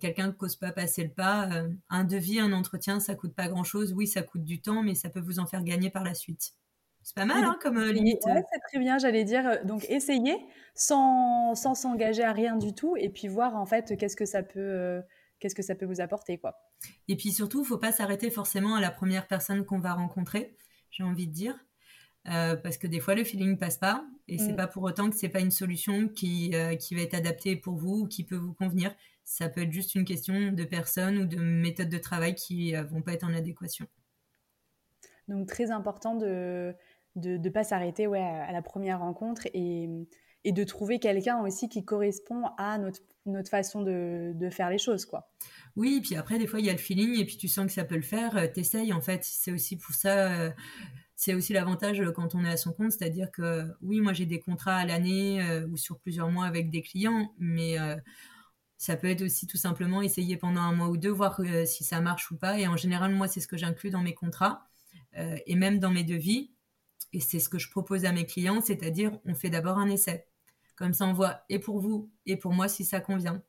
quelqu'un ne cause pas passer le pas. un devis, un entretien, ça coûte pas grand chose. Oui, ça coûte du temps, mais ça peut vous en faire gagner par la suite. C'est pas mal hein, comme euh, limite. Ouais, c'est très bien, j'allais dire. Euh, donc essayer sans s'engager à rien du tout et puis voir en fait qu'est-ce que ça peut euh, qu'est-ce que ça peut vous apporter quoi. Et puis surtout, il faut pas s'arrêter forcément à la première personne qu'on va rencontrer, j'ai envie de dire. Parce que des fois le feeling passe pas et c'est mm. pas pour autant que c'est pas une solution qui, qui va être adaptée pour vous ou qui peut vous convenir. Ça peut être juste une question de personnes ou de méthodes de travail qui vont pas être en adéquation. Donc très important de de ne pas s'arrêter ouais, à la première rencontre et, et de trouver quelqu'un aussi qui correspond à notre, notre façon de, de, faire les choses. quoi. Oui, puis après, des fois, il y a le feeling et puis tu sens que ça peut le faire, euh, t'essayes en fait. C'est aussi pour ça, euh, c'est aussi l'avantage euh, quand on est à son compte, c'est-à-dire que oui, moi j'ai des contrats à l'année ou sur plusieurs mois avec des clients, mais ça peut être aussi tout simplement essayer pendant un mois ou deux, voir si ça marche ou pas. Et en général, moi, c'est ce que j'inclus dans mes contrats et même dans mes devis et c'est ce que je propose à mes clients, c'est-à-dire on fait d'abord un essai. Comme ça, on voit et pour vous et pour moi si ça convient.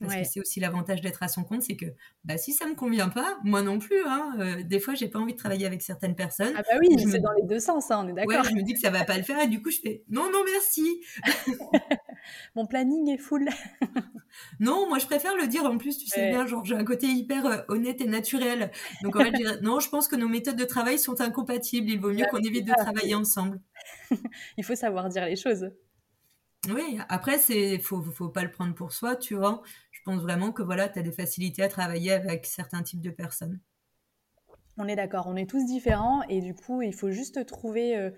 Parce que c'est aussi l'avantage d'être à son compte, c'est que bah, si ça me convient pas, moi non plus. Hein, euh, des fois, j'ai pas envie de travailler avec certaines personnes. Ah bah oui, c'est dans les deux sens, hein, on est d'accord. Ouais, je me dis que ça va pas le faire et du coup, je fais non, non, merci. Mon planning est full. non, moi je préfère le dire en plus, tu sais bien, genre j'ai un côté hyper euh, honnête et naturel. Donc en fait, je non, je pense que nos méthodes de travail sont incompatibles. Il vaut mieux qu'on évite de travailler ensemble. Il faut savoir dire les choses. Oui, après, c'est faut, faut pas le prendre pour soi, tu vois. Je pense vraiment que voilà, tu as des facilités à travailler avec certains types de personnes? On est d'accord, on est tous différents et du coup, il faut juste trouver euh,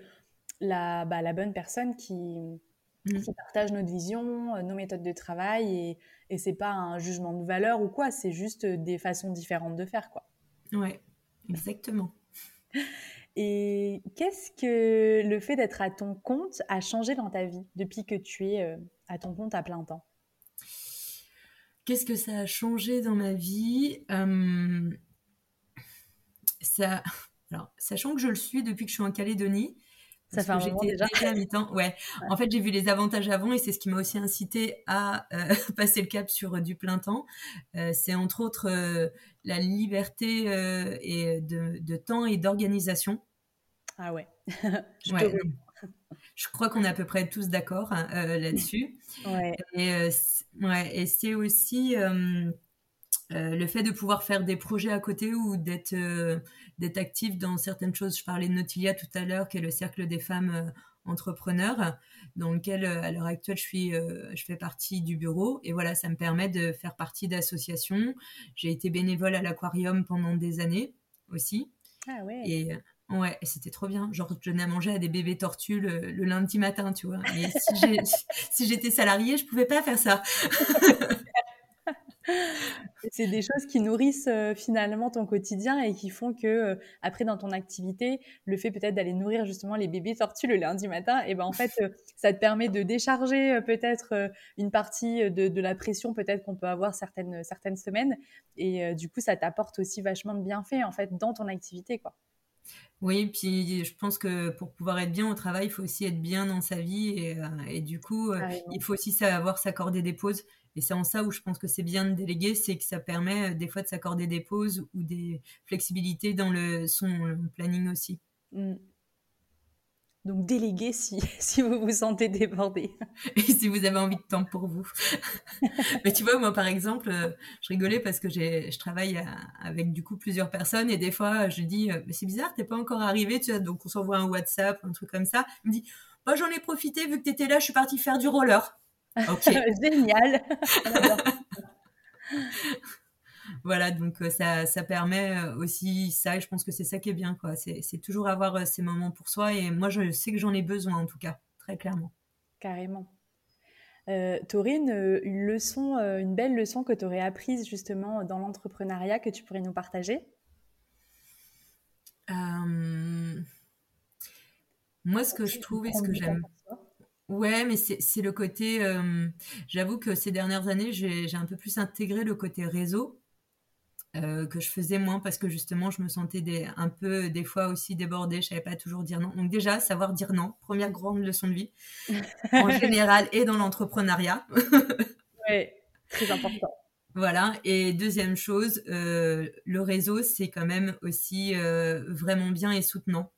la, bah, la bonne personne qui, mmh. qui, partage notre vision, euh, nos méthodes de travail et, et c'est pas un jugement de valeur ou quoi, c'est juste des façons différentes de faire quoi. Ouais, exactement. Et qu'est-ce que le fait d'être à ton compte a changé dans ta vie depuis que tu es euh, à ton compte à plein temps? Qu'est-ce que ça a changé dans ma vie ça... Alors, sachant que je le suis depuis que je suis en Calédonie, ça fait un moment déjà. Ouais. En fait, j'ai vu les avantages avant et c'est ce qui m'a aussi incité à euh, passer le cap sur du plein temps. Euh, c'est entre autres la liberté et de, de, temps et d'organisation. Ah ouais. je, je, crois qu'on est à peu près tous d'accord hein, euh, là-dessus. ouais. Et, euh, ouais, et c'est aussi euh, le fait de pouvoir faire des projets à côté ou d'être d'être actif dans certaines choses. Je parlais de Nautilia tout à l'heure, qui est le cercle des femmes entrepreneurs, dans lequel à l'heure actuelle je suis, je fais partie du bureau. Et voilà, ça me permet de faire partie d'associations. J'ai été bénévole à l'aquarium pendant des années aussi. Ah ouais. Et Ouais, c'était trop bien. Genre, je donnais à manger à des bébés tortues le, lundi matin, tu vois. Mais si j'étais salariée, je pouvais pas faire ça. c'est des choses qui nourrissent euh, finalement ton quotidien et qui font que euh, après dans ton activité, le fait peut-être d'aller nourrir justement les bébés tortues le lundi matin, et ben en fait euh, ça te permet de décharger peut-être une partie de, de la pression peut-être qu'on peut avoir certaines certaines semaines et du coup ça t'apporte aussi vachement de bienfaits en fait dans ton activité quoi. Oui, puis je pense que pour pouvoir être bien au travail, il faut aussi être bien dans sa vie et, euh, du coup, euh, il faut aussi savoir s'accorder des pauses. Et c'est en ça où je pense que c'est bien de déléguer, c'est que ça permet euh, des fois de s'accorder des pauses ou des flexibilités dans le, son planning aussi. Mmh. Donc déléguez si, si vous vous sentez débordé. Et si vous avez envie de temps pour vous. Mais tu vois, moi par exemple, euh, je rigolais parce que je travaille avec du coup plusieurs personnes et des fois je dis, euh, mais c'est bizarre, t'es pas encore arrivé, tu vois, donc on s'envoie un WhatsApp, un truc comme ça. Il me dit, bah, j'en ai profité, vu que t'étais là, je suis partie faire du roller. Ok. Génial. Voilà, donc euh, ça, ça permet euh, aussi ça, et je pense que c'est ça qui est bien, quoi. C'est toujours avoir euh, ces moments pour soi, et moi, je sais que j'en ai besoin, en tout cas, très clairement. Carrément. Euh, aurais une, leçon, une belle leçon que tu aurais apprise justement dans l'entrepreneuriat que tu pourrais nous partager? Moi, ce que je trouve et ce que j'aime. Ouais, mais c'est le côté. Euh, j'avoue que ces dernières années, j'ai un peu plus intégré le côté réseau. Euh, que je faisais moins parce que justement je me sentais des, un peu des fois aussi débordée, je savais pas toujours dire non. Donc déjà savoir dire non, première grande leçon de vie en général et dans l'entrepreneuriat. oui, très important. Voilà. Et deuxième chose, euh, le réseau c'est quand même aussi vraiment bien et soutenant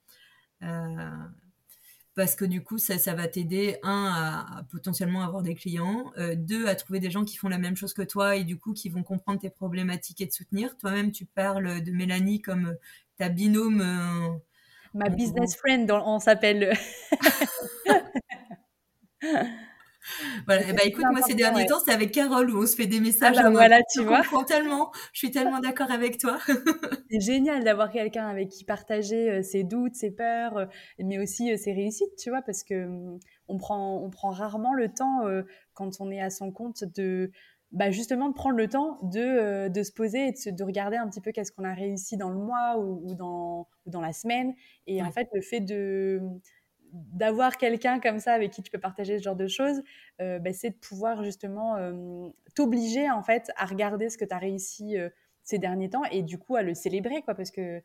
parce que du coup, ça, ça va t'aider, un, à, potentiellement avoir des clients, euh, deux, à trouver des gens qui font la même chose que toi et du coup, qui vont comprendre tes problématiques et te soutenir. Toi-même, tu parles de Mélanie comme euh, ta binôme. Euh, Ma business friend, on s'appelle. Voilà. bah, écoute, moi, ces derniers temps, c'est avec Carole où on se fait des messages. Ah bah, voilà, tu vois. Je tellement. Je suis tellement d'accord avec toi. c'est génial d'avoir quelqu'un avec qui partager euh, ses doutes, ses peurs, euh, mais aussi euh, ses réussites, tu vois, parce que hum, on prend, on prend rarement le temps quand on est à son compte de, bah justement de prendre le temps de, de se poser et de, de, regarder un petit peu qu'est-ce qu'on a réussi dans le mois ou, dans, ou dans la semaine. Et en fait, le fait de d'avoir quelqu'un comme ça avec qui tu peux partager ce genre de choses, euh, bah, c'est de pouvoir justement euh, t'obliger en fait à regarder ce que tu as réussi euh, ces derniers temps et du coup à le célébrer quoi parce que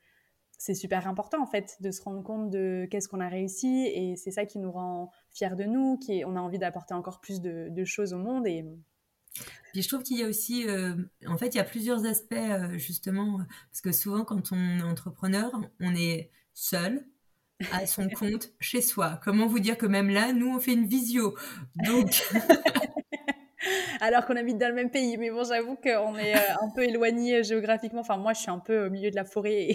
c'est super important en fait de se rendre compte de qu'est-ce qu'on a réussi et c'est ça qui nous rend fiers de nous, qui on a envie d'apporter encore plus de, choses au monde et je trouve qu'il y a aussi, en fait, il y a plusieurs aspects justement, parce que souvent quand on est entrepreneur, on est seul, à son compte chez soi. Comment vous dire que même là, nous, on fait une visio. Donc. Alors qu'on habite dans le même pays. Mais bon, j'avoue qu'on est euh, un peu éloigné euh, géographiquement. Enfin, moi, je suis un peu au milieu de la forêt.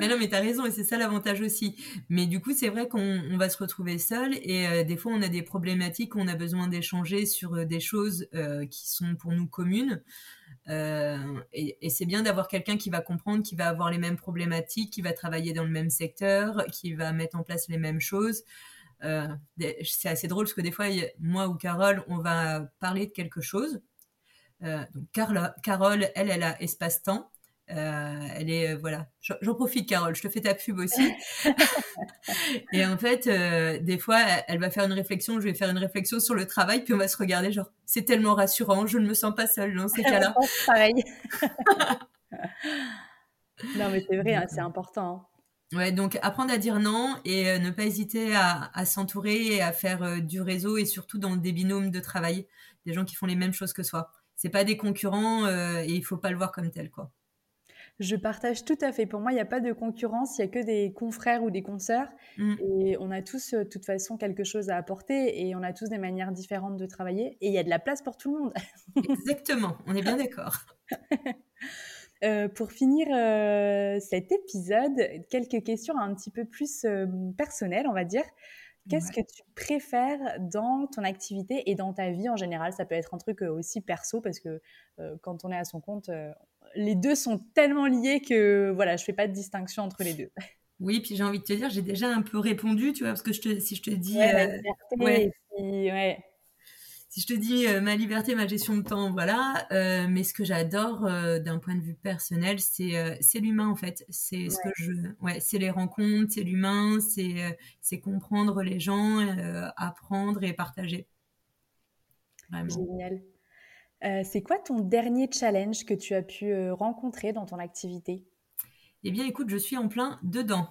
mais non, mais t'as raison, et c'est ça l'avantage aussi. Mais du coup, c'est vrai qu'on va se retrouver seul, et euh, des fois, on a des problématiques, on a besoin d'échanger sur des choses qui sont pour nous communes. Euh, et, c'est bien d'avoir quelqu'un qui va comprendre, qui va avoir les mêmes problématiques, qui va travailler dans le même secteur, qui va mettre en place les mêmes choses. Euh, c'est assez drôle parce que des fois, moi ou Carole, on va parler de quelque chose. Euh, donc Carole, elle, elle a espace-temps. Euh, elle est euh, voilà, j'en profite Carole, je te fais ta pub aussi. et en fait, euh, des fois, elle, va faire une réflexion, je vais faire une réflexion sur le travail, puis on va se regarder genre, c'est tellement rassurant, je ne me sens pas seule dans ces cas-là. Pareil. non mais c'est vrai, hein, c'est important. Ouais, donc apprendre à dire non et ne pas hésiter à, à s'entourer et à faire du réseau et surtout dans des binômes de travail, des gens qui font les mêmes choses que soi. C'est pas des concurrents et il faut pas le voir comme tel quoi. Je partage tout à fait. Pour moi, il n'y a pas de concurrence, il n'y a que des confrères ou des consoeurs. Mm. Et on a tous, euh, de toute façon, quelque chose à apporter et on a tous des manières différentes de travailler. Et il y a de la place pour tout le monde. Exactement, on est bien d'accord. Euh, pour finir euh, cet épisode, quelques questions un petit peu plus personnelles, on va dire. Qu'est-ce que tu préfères dans ton activité et dans ta vie en général? Ça peut être un truc aussi perso parce que quand on est à son compte, les deux sont tellement liés que voilà, je fais pas de distinction entre les deux. Oui, puis j'ai envie de te dire, j'ai déjà un peu répondu, tu vois, parce que je te, si je te dis, euh, ouais, si je te dis euh, ma liberté, ma gestion de temps, voilà. Euh, mais ce que j'adore d'un point de vue personnel, c'est c'est l'humain en fait. C'est ce que je, ouais, c'est les rencontres, c'est l'humain, c'est c'est comprendre les gens, apprendre et partager. Vraiment. Génial. Euh, c'est quoi ton dernier challenge que tu as pu euh, rencontrer dans ton activité? Eh bien, écoute, je suis en plein dedans.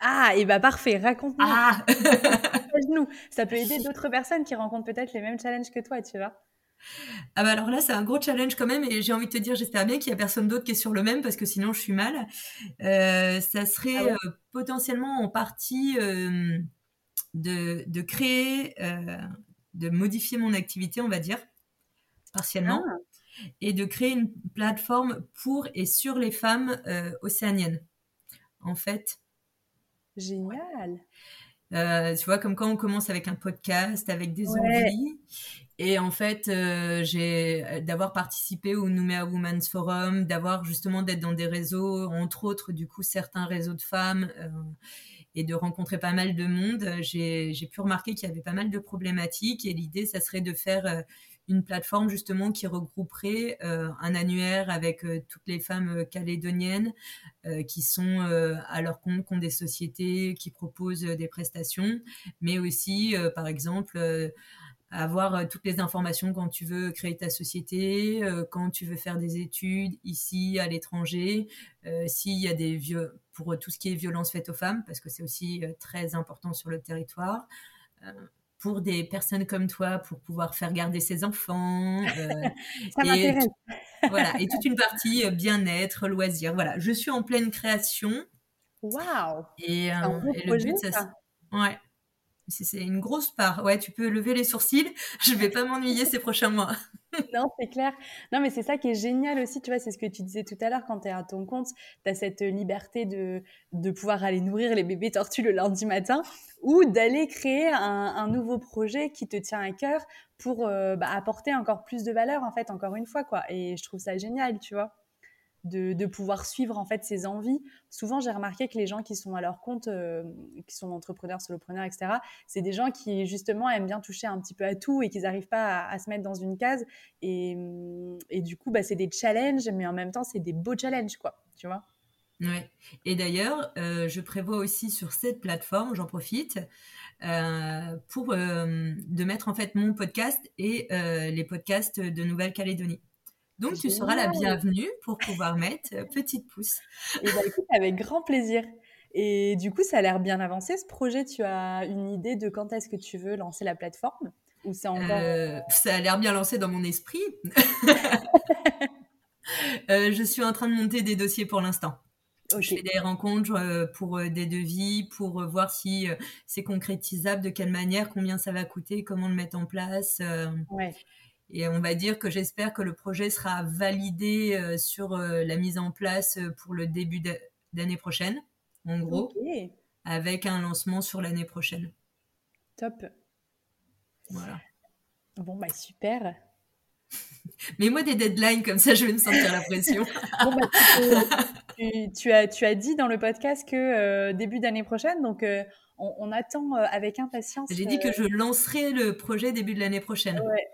Ah, et bah parfait, raconte-nous. Ah nous Ça peut aider d'autres personnes qui rencontrent peut-être les mêmes challenges que toi, tu vois. Ah bah alors là, c'est un gros challenge quand même, et j'ai envie de te dire, j'espère bien qu'il n'y a personne d'autre qui est sur le même, parce que sinon je suis mal. Euh, ça serait ah potentiellement en partie de, de, créer, de modifier mon activité, on va dire partiellement, ah. et de créer une plateforme pour et sur les femmes euh, océaniennes. En fait. Génial. Euh, tu vois, comme quand on commence avec un podcast, avec des envies. Et en fait, euh, j'ai d'avoir participé au Nouméa Women's Forum, d'avoir justement d'être dans des réseaux, entre autres, du coup, certains réseaux de femmes, et de rencontrer pas mal de monde. J'ai pu remarquer qu'il y avait pas mal de problématiques. Et l'idée, ça serait de faire une plateforme justement qui regrouperait un annuaire avec toutes les femmes calédoniennes qui sont à leur compte, qui ont des sociétés, qui proposent des prestations, mais aussi, par exemple, avoir euh, toutes les informations quand tu veux créer ta société, euh, quand tu veux faire des études ici, à l'étranger, euh, s'il y a des vieux pour tout ce qui est violence faite aux femmes, parce que c'est aussi très important sur le territoire. Pour des personnes comme toi, pour pouvoir faire garder ses enfants. Ça m'intéresse. voilà, et toute une partie bien-être, loisirs. Voilà, je suis en pleine création. Waouh Et, et le but, ça. Ouais, c'est une grosse part. Ouais, tu peux lever les sourcils. Je vais pas m'ennuyer ces prochains mois. non, c'est clair. Non, mais c'est ça qui est génial aussi, tu vois, c'est ce que tu disais tout à l'heure quand tu es à ton compte, tu as cette liberté de, de pouvoir aller nourrir les bébés tortues le lundi matin ou d'aller créer un, nouveau projet qui te tient à cœur pour euh, bah, apporter encore plus de valeur, en fait, encore une fois, quoi. Et je trouve ça génial, tu vois de, pouvoir suivre en fait ses envies. Souvent, j'ai remarqué que les gens qui sont à leur compte, euh, qui sont entrepreneurs, solopreneurs, etc., c'est des gens qui justement aiment bien toucher un petit peu à tout et qui n'arrivent pas à, se mettre dans une case. Et, du coup, bah, c'est des challenges, mais en même temps, c'est des beaux challenges, quoi. Tu vois Ouais. Et d'ailleurs, euh, je prévois aussi sur cette plateforme, j'en profite, euh, pour de mettre en fait mon podcast et les podcasts de Nouvelle-Calédonie. Donc, tu seras la bienvenue pour pouvoir mettre euh, petite pouce. Et bah, écoute, avec grand plaisir. Et du coup, ça a l'air bien avancé ce projet. Tu as une idée de quand est-ce que tu veux lancer la plateforme? Ou c'est encore euh, Ça a l'air bien lancé dans mon esprit. Euh, je suis en train de monter des dossiers pour l'instant. Je fais des rencontres pour des devis, pour voir si c'est concrétisable, de quelle manière, combien ça va coûter, comment le mettre en place. Ouais. Et on va dire que j'espère que le projet sera validé euh, sur euh, la mise en place euh, pour le début d'année prochaine, en gros, avec un lancement sur l'année prochaine. Top. Voilà. Bon, bah super. Mets-moi des deadlines, comme ça je vais me sentir la pression. bon, bah, tu, as, tu as dit dans le podcast que début d'année prochaine, donc on, on, attend avec impatience. J'ai dit que je lancerai le projet début de l'année prochaine. Ouais,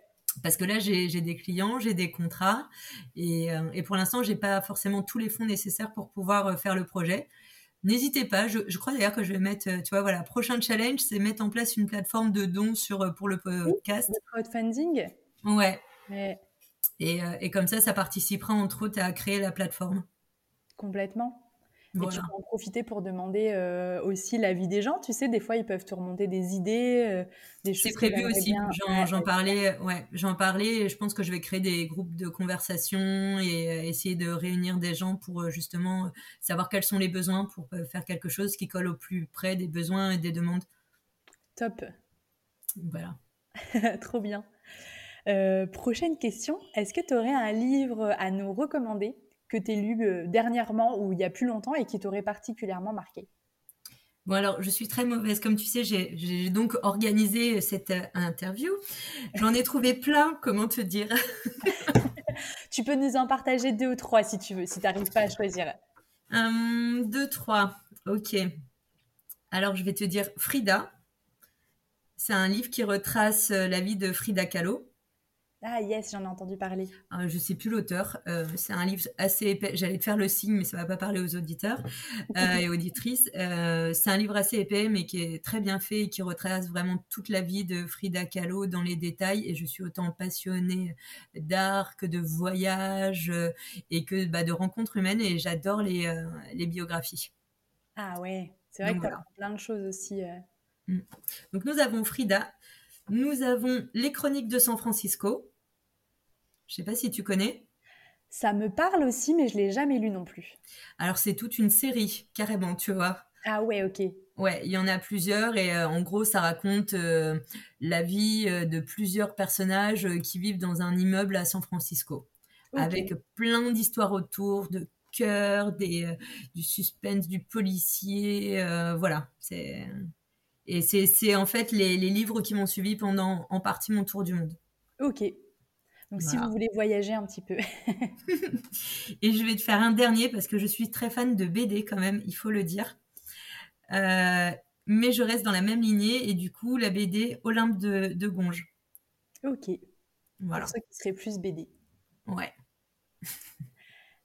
parce que là, j'ai des clients, j'ai des contrats, et, euh, et pour l'instant, j'ai pas forcément tous les fonds nécessaires pour pouvoir euh, faire le projet. N'hésitez pas. Je, je crois d'ailleurs que je vais mettre, euh, tu vois, voilà, prochain challenge, c'est mettre en place une plateforme de dons sur pour le podcast. Oui, crowdfunding. Ouais. Et, et comme ça, ça participera entre autres à créer la plateforme. Complètement. Et tu peux en profiter pour demander euh, aussi l'avis des gens. Tu sais, des fois, ils peuvent te remonter des idées, euh, des choses. C'est prévu aussi. J'en parlais. Ouais, j'en parlais. Et je pense que je vais créer des groupes de conversation et euh, essayer de réunir des gens pour justement savoir quels sont les besoins pour faire quelque chose qui colle au plus près des besoins et des demandes. Top. Voilà. Trop bien. prochaine question. Est-ce que tu aurais un livre à nous recommander? Que tu as lu euh, dernièrement ou il y a plus longtemps et qui t'aurait particulièrement marqué Bon alors, je suis très mauvaise. Comme tu sais, j'ai donc organisé cette euh, interview. J'en ai trouvé plein, comment te dire Tu peux nous en partager deux ou trois si tu veux, si tu n'arrives pas à choisir. Hum, deux, trois. Ok. Alors, je vais te dire Frida. C'est un livre qui retrace euh, la vie de Frida Kahlo. Ah yes, j'en ai entendu parler. Euh, je sais plus l'auteur. Euh, c'est un livre assez épais. J'allais te faire le signe, mais ça va pas parler aux auditeurs euh, et auditrices. c'est un livre assez épais, mais qui est très bien fait et qui retrace vraiment toute la vie de Frida Kahlo dans les détails. Et je suis autant passionnée d'art que de voyage et que bah, de rencontres humaines. Et j'adore les, les biographies. Ah ouais, c'est vrai que plein de choses aussi. Mm. Donc nous avons Frida. Nous avons les chroniques de San Francisco. Je sais pas si tu connais. Ça me parle aussi, mais je l'ai jamais lu non plus. Alors c'est toute une série, carrément, tu vois. Ah ouais, ok. Ouais, il y en a plusieurs et euh, en gros ça raconte euh, la vie euh, de plusieurs personnages qui vivent dans un immeuble à San Francisco, avec plein d'histoires autour, de cœur, des, du suspense, du policier, voilà. C'est et c'est en fait les, les livres qui m'ont suivi pendant en partie mon tour du monde. Ok, donc, si vous voulez voyager un petit peu. et je vais te faire un dernier parce que je suis très fan de BD quand même, il faut le dire. Euh, mais je reste dans la même lignée et du coup, la BD Olympe de, de Gonge. Ok. Voilà. Pour ceux qui seraient plus BD. Ouais.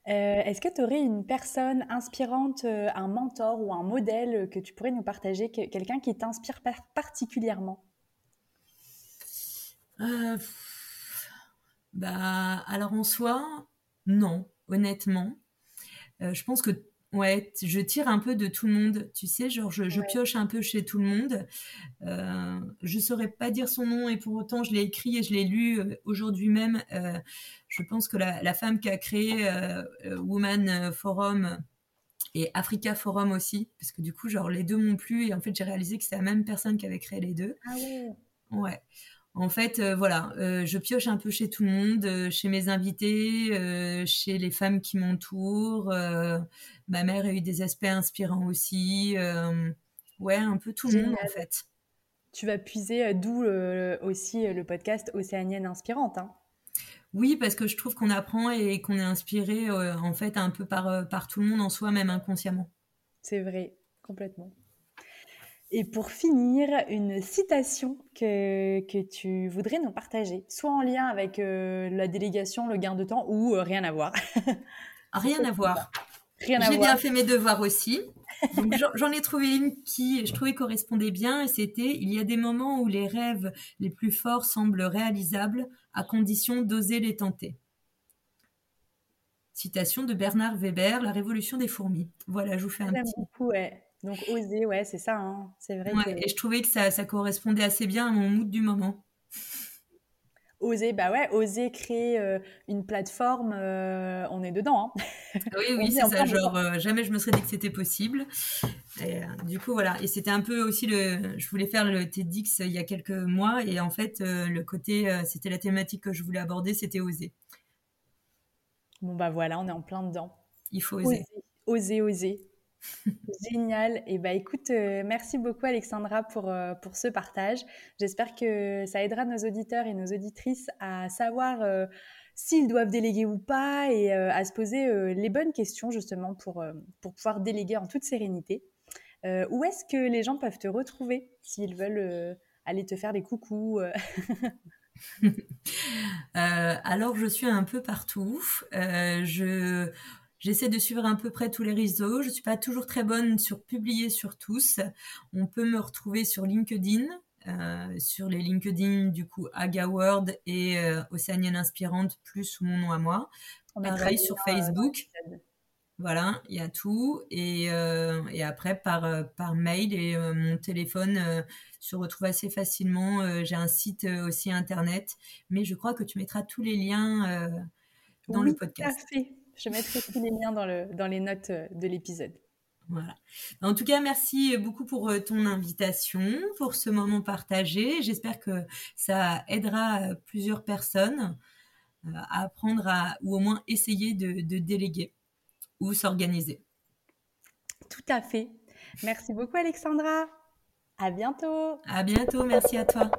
Euh, est-ce que tu aurais une personne inspirante, euh, un mentor ou un modèle que tu pourrais nous partager, quelqu'un qui t'inspire particulièrement? Euh, Bah, alors en soi, non, honnêtement. je pense que Ouais, je tire un peu de tout le monde, tu sais, genre je, pioche un peu chez tout le monde. Euh, je saurais pas dire son nom et pour autant je l'ai écrit et je l'ai lu euh, aujourd'hui même. Euh, je pense que la, femme qui a créé euh, Woman Forum et Africa Forum aussi, parce que du coup, genre les deux m'ont plu et en fait j'ai réalisé que c'était la même personne qui avait créé les deux. Ah ouais. Ouais. En fait, euh, voilà, euh, je pioche un peu chez tout le monde, euh, chez mes invités, chez les femmes qui m'entourent. ma mère a eu des aspects inspirants aussi. ouais, un peu tout le monde en fait. Tu vas puiser d'où aussi le podcast Océanienne Inspirante. Hein. Oui, parce que je trouve qu'on apprend et qu'on est inspiré en fait un peu par, par tout le monde en soi, même inconsciemment. C'est vrai, complètement. Et pour finir, une citation que, que tu voudrais nous partager, soit en lien avec euh, la délégation, le gain de temps, ou euh, rien à voir. rien à voir. Rien à J'ai bien fait mes devoirs aussi. j'en ai trouvé une qui, je trouvais, correspondait bien, et c'était Il y a des moments où les rêves les plus forts semblent réalisables, à condition d'oser les tenter. Citation de Bernard Weber, La Révolution des fourmis. Voilà, je vous fais un petit. Beaucoup, ouais. Donc oser, ouais, c'est ça. Hein. C'est vrai. Et je trouvais que ça, ça, correspondait assez bien à mon mood du moment. Oser, bah ouais, oser créer euh, une plateforme, euh, on est dedans. Hein. Oui, oui, c'est ça. Genre, euh, jamais je me serais dit que c'était possible. Et, du coup, voilà. Et c'était un peu aussi le. Je voulais faire le TEDx il y a quelques mois. Et en fait, le côté, c'était la thématique que je voulais aborder, c'était oser. Bon, bah voilà, on est en plein dedans. Il faut oser. Oser, oser. oser. Génial. Et eh bah écoute, euh, merci beaucoup Alexandra pour, euh, pour ce partage. J'espère que ça aidera nos auditeurs et nos auditrices à savoir euh, s'ils doivent déléguer ou pas et à se poser les bonnes questions justement pour, pour pouvoir déléguer en toute sérénité. où est-ce que les gens peuvent te retrouver s'ils veulent aller te faire des coucous alors je suis un peu partout. je J'essaie de suivre à peu près tous les réseaux. Je suis pas toujours très bonne sur publier sur tous. On peut me retrouver sur LinkedIn, euh, sur les LinkedIn du coup Aga World et euh, Océanienne Inspirante plus sous mon nom à moi. On Pareil sur euh, Facebook. voilà, il y a tout. Et, euh, et après, par, par mail et mon téléphone se retrouve assez facilement. J'ai un site aussi internet, mais je crois que tu mettras tous les liens dans le podcast. Je mettrai tous les liens dans, le, dans les notes euh, de l'épisode. Voilà. En tout cas, merci beaucoup pour euh, ton invitation, pour ce moment partagé. J'espère que ça aidera euh, plusieurs personnes à apprendre à, ou au moins essayer de, de déléguer ou s'organiser. Tout à fait. Merci beaucoup, Alexandra. À bientôt. À bientôt. Merci à toi.